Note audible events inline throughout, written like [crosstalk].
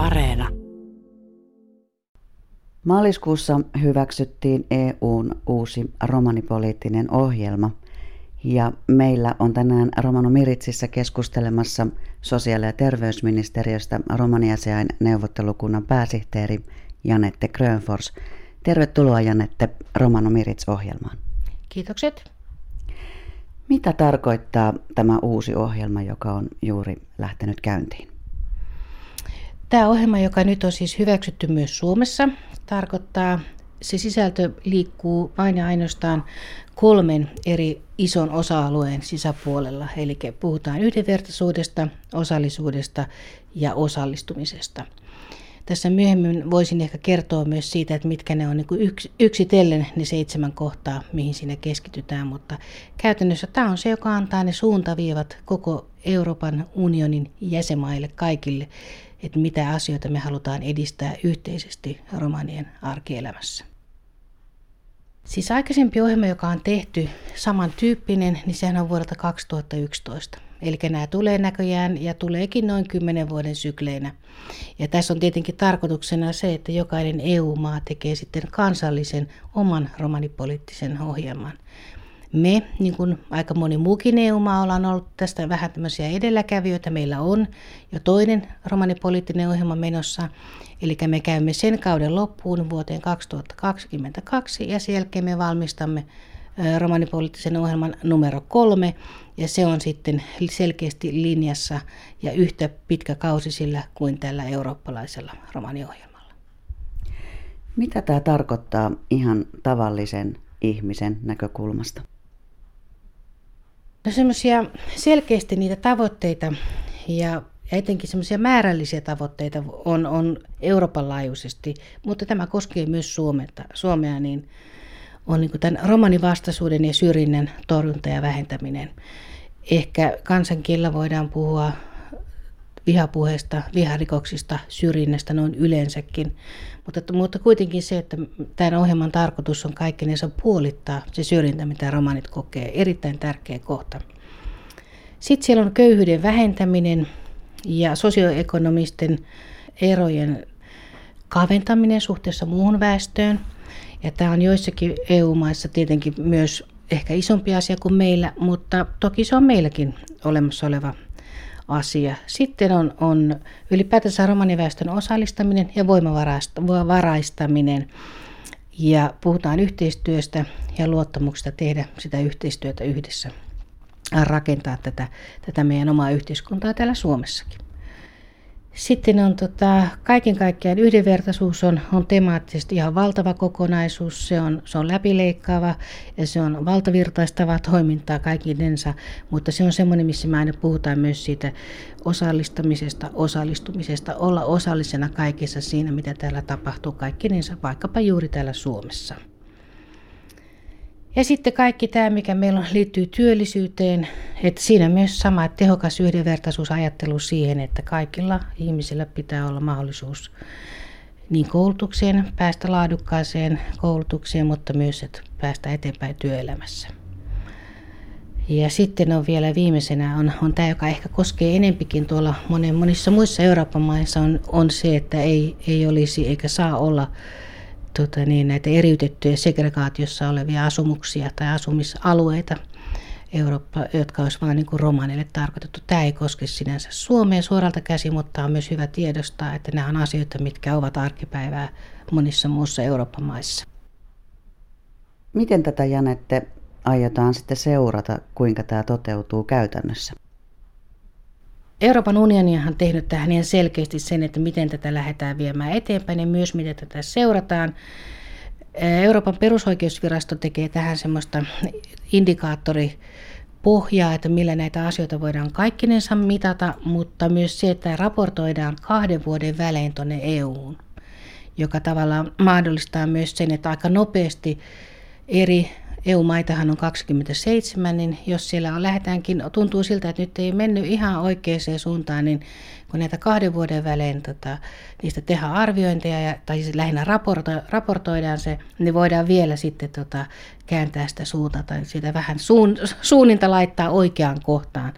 Areena. Maaliskuussa hyväksyttiin EUn uusi romanipoliittinen ohjelma. Ja meillä on tänään Romano Miritsissä keskustelemassa sosiaali- ja terveysministeriöstä romaniasiain neuvottelukunnan pääsihteeri Janette Grönfors. Tervetuloa Janette Romano Mirits-ohjelmaan. Kiitokset. Mitä tarkoittaa tämä uusi ohjelma, joka on juuri lähtenyt käyntiin? Tämä ohjelma, joka nyt on siis hyväksytty myös Suomessa, tarkoittaa, se sisältö liikkuu vain ja ainoastaan kolmen eri ison osa-alueen sisäpuolella. Eli puhutaan yhdenvertaisuudesta, osallisuudesta ja osallistumisesta. Tässä myöhemmin voisin ehkä kertoa myös siitä, että mitkä ne on niin kuin yks, yksitellen ne seitsemän kohtaa, mihin siinä keskitytään, mutta käytännössä tämä on se, joka antaa ne suuntaviivat koko Euroopan unionin jäsenmaille kaikille, että mitä asioita me halutaan edistää yhteisesti romanien arkielämässä. Siis aikaisempi ohjelma, joka on tehty samantyyppinen, niin sehän on vuodelta 2011. Eli nämä tulee näköjään ja tuleekin noin 10 vuoden sykleinä. Ja tässä on tietenkin tarkoituksena se, että jokainen EU-maa tekee sitten kansallisen oman romanipoliittisen ohjelman. Me, niin kuin aika moni muukin EU-maa, ollaan ollut tästä vähän tämmöisiä edelläkävijöitä. Meillä on jo toinen romanipoliittinen ohjelma menossa, eli me käymme sen kauden loppuun vuoteen 2022 ja sen jälkeen me valmistamme romanipoliittisen ohjelman numero kolme, ja se on sitten selkeästi linjassa ja yhtä pitkä kausi sillä kuin tällä eurooppalaisella romaniohjelmalla. Mitä tämä tarkoittaa ihan tavallisen ihmisen näkökulmasta? No semmoisia selkeästi niitä tavoitteita ja, ja etenkin semmoisia määrällisiä tavoitteita on, on Euroopan laajuisesti, mutta tämä koskee myös Suomea, Suomea niin on niin tämän romanivastaisuuden ja syrjinnän torjunta ja vähentäminen. Ehkä kansankielellä voidaan puhua vihapuheesta, viharikoksista, syrjinnästä noin yleensäkin. Mutta, mutta kuitenkin se, että tämän ohjelman tarkoitus on kaikkinensa puolittaa se syrjintä, mitä romanit kokee. Erittäin tärkeä kohta. Sitten siellä on köyhyyden vähentäminen ja sosioekonomisten erojen kaventaminen suhteessa muuhun väestöön. Ja tämä on joissakin EU-maissa tietenkin myös ehkä isompi asia kuin meillä, mutta toki se on meilläkin olemassa oleva asia. Sitten on, on ylipäätänsä romaniväestön osallistaminen ja voimavaraistaminen. Ja puhutaan yhteistyöstä ja luottamuksesta tehdä sitä yhteistyötä yhdessä, rakentaa tätä, tätä meidän omaa yhteiskuntaa täällä Suomessakin. Sitten on tota, kaiken kaikkiaan yhdenvertaisuus on, on temaattisesti ihan valtava kokonaisuus. Se on, se on läpileikkaava ja se on valtavirtaistava toimintaa kaikinensa, mutta se on semmoinen, missä me aina puhutaan myös siitä osallistamisesta, osallistumisesta, olla osallisena kaikessa siinä, mitä täällä tapahtuu kaikkinensa, vaikkapa juuri täällä Suomessa. Ja sitten kaikki tämä, mikä meillä liittyy työllisyyteen, että siinä myös sama että tehokas yhdenvertaisuusajattelu siihen, että kaikilla ihmisillä pitää olla mahdollisuus niin koulutukseen, päästä laadukkaaseen koulutukseen, mutta myös, että päästä eteenpäin työelämässä. Ja sitten on vielä viimeisenä on, on tämä, joka ehkä koskee enempikin tuolla monen, monissa muissa Euroopan maissa, on, on se, että ei, ei olisi eikä saa olla tota niin, näitä eriytettyjä segregaatiossa olevia asumuksia tai asumisalueita, Eurooppa, jotka olisi vain niin romaneille tarkoitettu. Tämä ei koske sinänsä Suomeen suoralta käsi, mutta on myös hyvä tiedostaa, että nämä on asioita, mitkä ovat arkipäivää monissa muussa Euroopan maissa. Miten tätä Janette aiotaan sitten seurata, kuinka tämä toteutuu käytännössä? Euroopan unioni on tehnyt tähän ihan selkeästi sen, että miten tätä lähdetään viemään eteenpäin ja myös miten tätä seurataan. Euroopan perusoikeusvirasto tekee tähän semmoista indikaattori pohjaa, että millä näitä asioita voidaan kaikkinensa mitata, mutta myös se, että raportoidaan kahden vuoden välein tuonne EUun, joka tavallaan mahdollistaa myös sen, että aika nopeasti eri EU-maitahan on 27, niin jos siellä on, lähdetäänkin, tuntuu siltä, että nyt ei mennyt ihan oikeaan suuntaan, niin kun näitä kahden vuoden välein tota, niistä tehdään arviointeja, ja, tai siis lähinnä raporto, raportoidaan se, niin voidaan vielä sitten tota, kääntää sitä suunta tai sitä vähän suun, suunninta laittaa oikeaan kohtaan.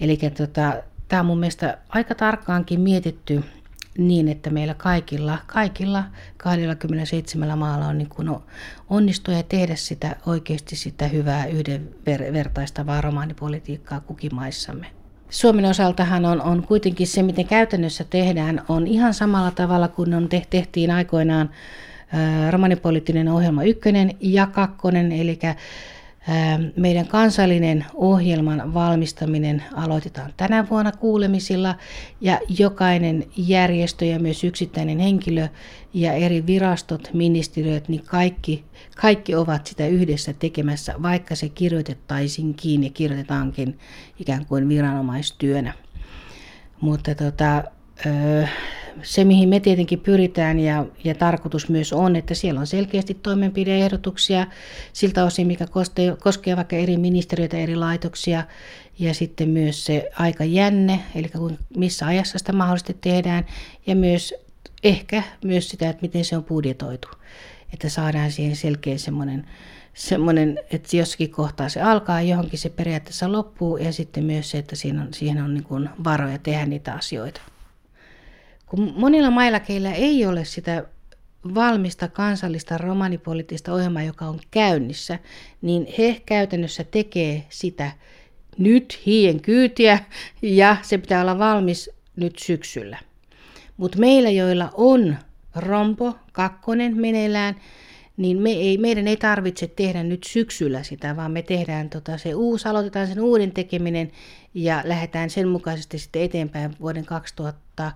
Eli tota, tämä on mun mielestä aika tarkkaankin mietitty niin, että meillä kaikilla, kaikilla 27 maalla on niin kuin tehdä sitä oikeasti sitä hyvää yhdenvertaistavaa romaanipolitiikkaa kukimaissamme. Suomen osaltahan on, on kuitenkin se, miten käytännössä tehdään, on ihan samalla tavalla kuin on tehtiin aikoinaan romanipoliittinen ohjelma ykkönen ja kakkonen, eli meidän kansallinen ohjelman valmistaminen aloitetaan tänä vuonna kuulemisilla ja jokainen järjestö ja myös yksittäinen henkilö ja eri virastot, ministeriöt, niin kaikki, kaikki ovat sitä yhdessä tekemässä, vaikka se kirjoitettaisiinkin ja kirjoitetaankin ikään kuin viranomaistyönä. Mutta tota, se, mihin me tietenkin pyritään ja, ja tarkoitus myös on, että siellä on selkeästi toimenpideehdotuksia siltä osin, mikä koskee, koskee vaikka eri ministeriöitä, eri laitoksia ja sitten myös se aika jänne, eli missä ajassa sitä mahdollisesti tehdään ja myös ehkä myös sitä, että miten se on budjetoitu, että saadaan siihen selkeä semmoinen semmoinen, että jossakin kohtaa se alkaa, johonkin se periaatteessa loppuu ja sitten myös se, että siinä on, siihen on niin kuin varoja tehdä niitä asioita. Kun monilla mailla, keillä ei ole sitä valmista kansallista romanipoliittista ohjelmaa, joka on käynnissä, niin he käytännössä tekee sitä nyt hien kyytiä ja se pitää olla valmis nyt syksyllä. Mutta meillä, joilla on rompo kakkonen meneillään, niin me ei, meidän ei tarvitse tehdä nyt syksyllä sitä, vaan me tehdään tota, se uusi, aloitetaan sen uuden tekeminen ja lähdetään sen mukaisesti sitten eteenpäin vuoden 2000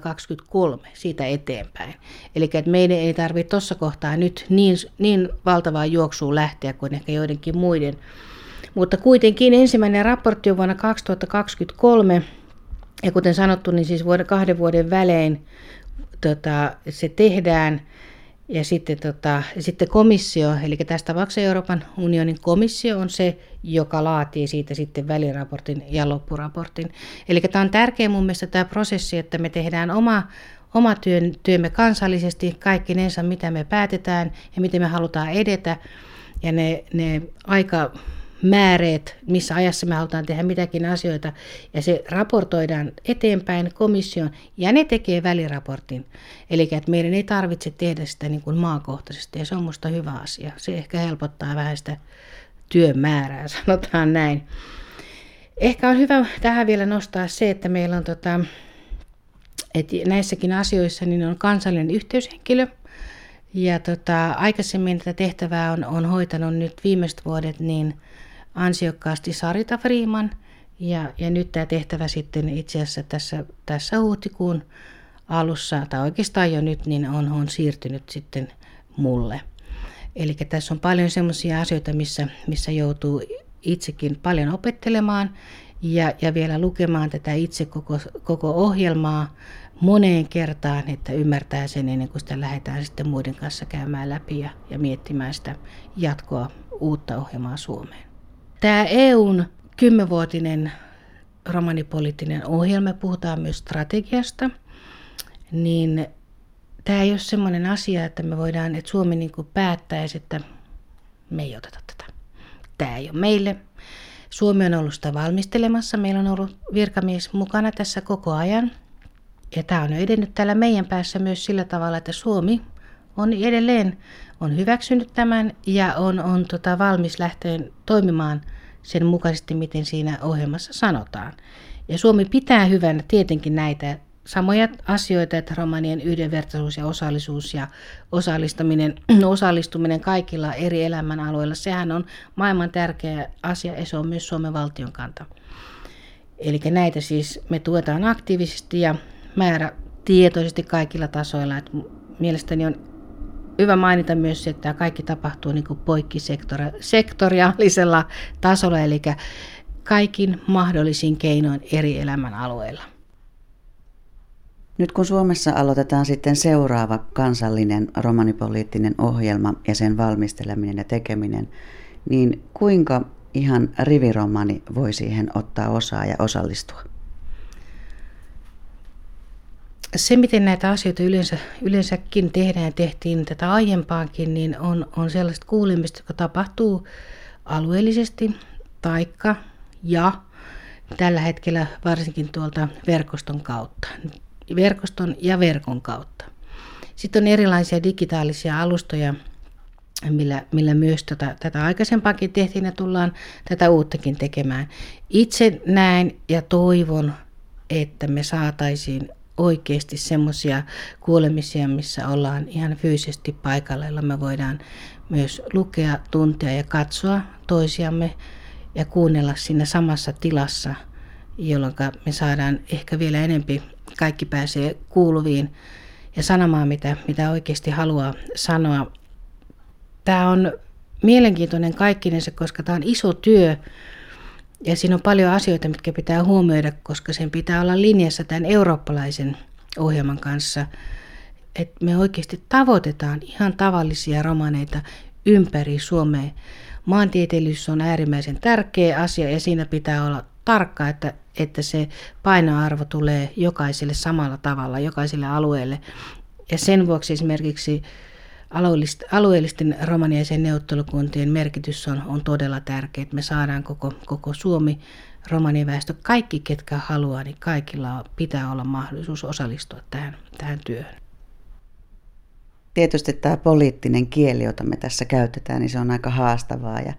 23 siitä eteenpäin. Eli että meidän ei tarvitse tuossa kohtaa nyt niin, niin valtavaa juoksua lähteä kuin ehkä joidenkin muiden. Mutta kuitenkin ensimmäinen raportti on vuonna 2023, ja kuten sanottu, niin siis vuoden, kahden vuoden välein tota, se tehdään – ja sitten, tota, sitten komissio, eli tässä tapauksessa Euroopan unionin komissio on se, joka laatii siitä sitten väliraportin ja loppuraportin. Eli tämä on tärkeä mun mielestä tämä prosessi, että me tehdään oma, oma työn, työmme kansallisesti, kaikkinensa mitä me päätetään ja miten me halutaan edetä. Ja ne, ne aika määreet, missä ajassa me halutaan tehdä mitäkin asioita, ja se raportoidaan eteenpäin komission, ja ne tekee väliraportin. Eli että meidän ei tarvitse tehdä sitä niin kuin maakohtaisesti, ja se on minusta hyvä asia. Se ehkä helpottaa vähän sitä työn määrää, [laughs] sanotaan näin. Ehkä on hyvä tähän vielä nostaa se, että meillä on tota, että näissäkin asioissa niin on kansallinen yhteyshenkilö, ja tota, aikaisemmin tätä tehtävää on, on hoitanut nyt viimeiset vuodet niin ansiokkaasti Sarita Freeman. Ja, ja nyt tämä tehtävä sitten itse asiassa tässä, tässä huhtikuun alussa, tai oikeastaan jo nyt, niin on, on siirtynyt sitten mulle. Eli tässä on paljon sellaisia asioita, missä, missä joutuu itsekin paljon opettelemaan ja, ja vielä lukemaan tätä itse koko, koko ohjelmaa moneen kertaan, että ymmärtää sen ennen kuin sitä lähdetään sitten muiden kanssa käymään läpi ja, ja miettimään sitä jatkoa uutta ohjelmaa Suomeen. Tämä EUn kymmenvuotinen romanipoliittinen ohjelma, puhutaan myös strategiasta, niin tämä ei ole sellainen asia, että me voidaan, että Suomi niin kuin päättäisi, että me ei oteta tätä. Tämä ei ole meille. Suomi on ollut sitä valmistelemassa. Meillä on ollut virkamies mukana tässä koko ajan. Ja tämä on edennyt täällä meidän päässä myös sillä tavalla, että Suomi on edelleen on hyväksynyt tämän ja on, on tota valmis lähteen toimimaan sen mukaisesti, miten siinä ohjelmassa sanotaan. Ja Suomi pitää hyvänä tietenkin näitä samoja asioita, että romanien yhdenvertaisuus ja osallisuus ja osallistuminen, [clears throat] osallistuminen kaikilla eri elämän alueilla, sehän on maailman tärkeä asia ja se on myös Suomen valtion kanta. Eli näitä siis me tuetaan aktiivisesti ja määrätietoisesti kaikilla tasoilla. Että mielestäni on hyvä mainita myös, että tämä kaikki tapahtuu niin poikkisektoriaalisella tasolla, eli kaikin mahdollisin keinoin eri elämän alueilla. Nyt kun Suomessa aloitetaan sitten seuraava kansallinen romanipoliittinen ohjelma ja sen valmisteleminen ja tekeminen, niin kuinka ihan riviromani voi siihen ottaa osaa ja osallistua? Se, miten näitä asioita yleensä, yleensäkin tehdään ja tehtiin tätä aiempaakin, niin on, on sellaista kuulemista, joka tapahtuu alueellisesti taikka ja tällä hetkellä varsinkin tuolta verkoston kautta. verkoston ja verkon kautta. Sitten on erilaisia digitaalisia alustoja, millä, millä myös tätä, tätä aikaisempaakin tehtiin ja tullaan tätä uuttakin tekemään. Itse näen ja toivon, että me saataisiin oikeasti semmoisia kuulemisia, missä ollaan ihan fyysisesti paikalla, jolla me voidaan myös lukea, tuntea ja katsoa toisiamme ja kuunnella siinä samassa tilassa, jolloin me saadaan ehkä vielä enempi, kaikki pääsee kuuluviin ja sanomaan, mitä, mitä oikeasti haluaa sanoa. Tämä on mielenkiintoinen kaikkinensa, koska tämä on iso työ ja siinä on paljon asioita, mitkä pitää huomioida, koska sen pitää olla linjassa tämän eurooppalaisen ohjelman kanssa. Että me oikeasti tavoitetaan ihan tavallisia romaneita ympäri Suomea. Maantieteellisyys on äärimmäisen tärkeä asia ja siinä pitää olla tarkka, että, että se painoarvo tulee jokaiselle samalla tavalla, jokaiselle alueelle. Ja sen vuoksi esimerkiksi alueellisten romaniaisen neuvottelukuntien merkitys on, on todella tärkeä, että me saadaan koko, koko Suomi, romaniväestö, kaikki ketkä haluaa, niin kaikilla pitää olla mahdollisuus osallistua tähän, tähän työhön. Tietysti tämä poliittinen kieli, jota me tässä käytetään, niin se on aika haastavaa ja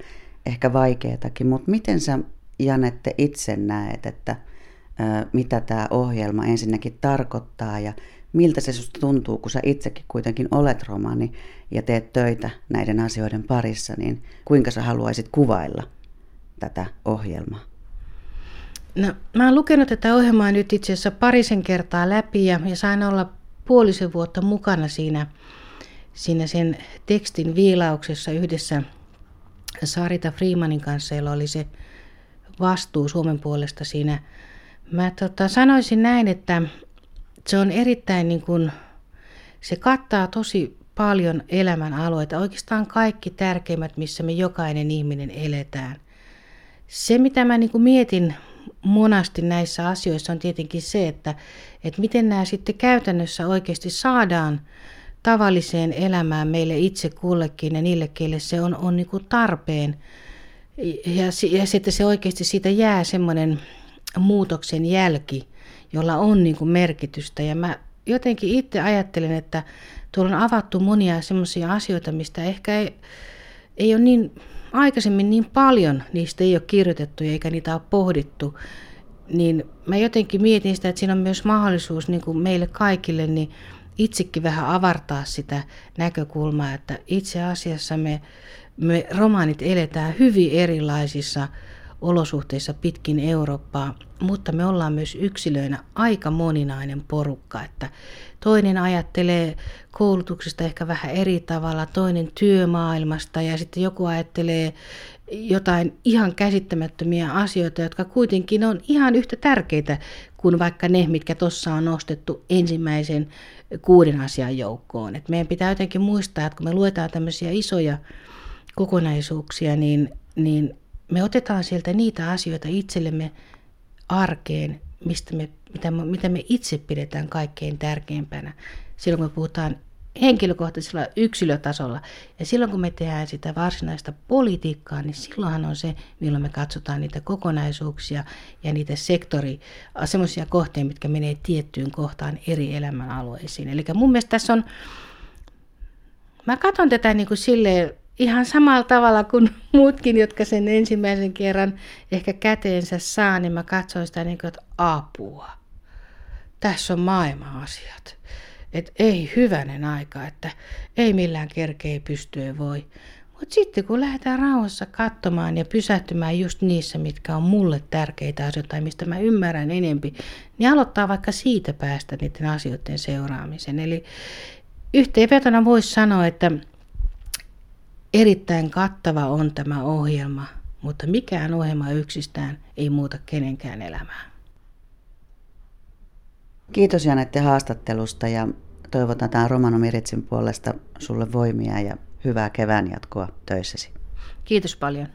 ehkä vaikeatakin, mutta miten sä Janette itse näet, että mitä tämä ohjelma ensinnäkin tarkoittaa ja miltä se susta tuntuu, kun sä itsekin kuitenkin olet romani ja teet töitä näiden asioiden parissa, niin kuinka sä haluaisit kuvailla tätä ohjelmaa? No, mä oon lukenut tätä ohjelmaa nyt itse asiassa parisen kertaa läpi ja, ja sain olla puolisen vuotta mukana siinä, siinä sen tekstin viilauksessa yhdessä Sarita Freemanin kanssa, jolla oli se vastuu Suomen puolesta siinä. Mä tota, sanoisin näin, että se on erittäin niin kuin, se kattaa tosi paljon elämän alueita, oikeastaan kaikki tärkeimmät, missä me jokainen ihminen eletään. Se, mitä mä niin kuin mietin monasti näissä asioissa on tietenkin se, että, että miten nämä sitten käytännössä oikeasti saadaan tavalliseen elämään meille itse kullekin ja niille, keille se on, on niin kuin tarpeen. Ja, ja sitten se oikeasti siitä jää semmoinen muutoksen jälki, jolla on niin kuin merkitystä. Ja mä jotenkin itse ajattelen, että tuolla on avattu monia semmoisia asioita, mistä ehkä ei, ei ole niin aikaisemmin niin paljon, niistä ei ole kirjoitettu eikä niitä ole pohdittu. Niin mä jotenkin mietin sitä, että siinä on myös mahdollisuus niin kuin meille kaikille niin itsekin vähän avartaa sitä näkökulmaa, että itse asiassa me, me romaanit eletään hyvin erilaisissa olosuhteissa pitkin Eurooppaa, mutta me ollaan myös yksilöinä aika moninainen porukka, että toinen ajattelee koulutuksesta ehkä vähän eri tavalla, toinen työmaailmasta ja sitten joku ajattelee jotain ihan käsittämättömiä asioita, jotka kuitenkin on ihan yhtä tärkeitä kuin vaikka ne, mitkä tuossa on nostettu ensimmäisen kuuden asian joukkoon. Et meidän pitää jotenkin muistaa, että kun me luetaan tämmöisiä isoja kokonaisuuksia, niin, niin me otetaan sieltä niitä asioita itsellemme arkeen, mistä me, mitä, me, mitä me itse pidetään kaikkein tärkeimpänä. Silloin kun me puhutaan henkilökohtaisella yksilötasolla. Ja silloin kun me tehdään sitä varsinaista politiikkaa, niin silloinhan on se, milloin me katsotaan niitä kokonaisuuksia ja niitä sektori, semmoisia kohteita, mitkä menee tiettyyn kohtaan eri elämänalueisiin. Eli mun mielestä tässä on, mä katson tätä niin kuin silleen, ihan samalla tavalla kuin [laughs] muutkin, jotka sen ensimmäisen kerran ehkä käteensä saa, niin mä katsoin sitä niin kuin, että apua. Tässä on maailma-asiat. Että ei hyvänen aika, että ei millään kerkeä pystyä voi. Mutta sitten kun lähdetään rauhassa katsomaan ja pysähtymään just niissä, mitkä on mulle tärkeitä asioita tai mistä mä ymmärrän enempi, niin aloittaa vaikka siitä päästä niiden asioiden seuraamisen. Eli yhteenvetona voisi sanoa, että erittäin kattava on tämä ohjelma, mutta mikään ohjelma yksistään ei muuta kenenkään elämää. Kiitos Janette haastattelusta ja toivotetaan Romano Miritsin puolesta sulle voimia ja hyvää kevään jatkoa töissäsi. Kiitos paljon.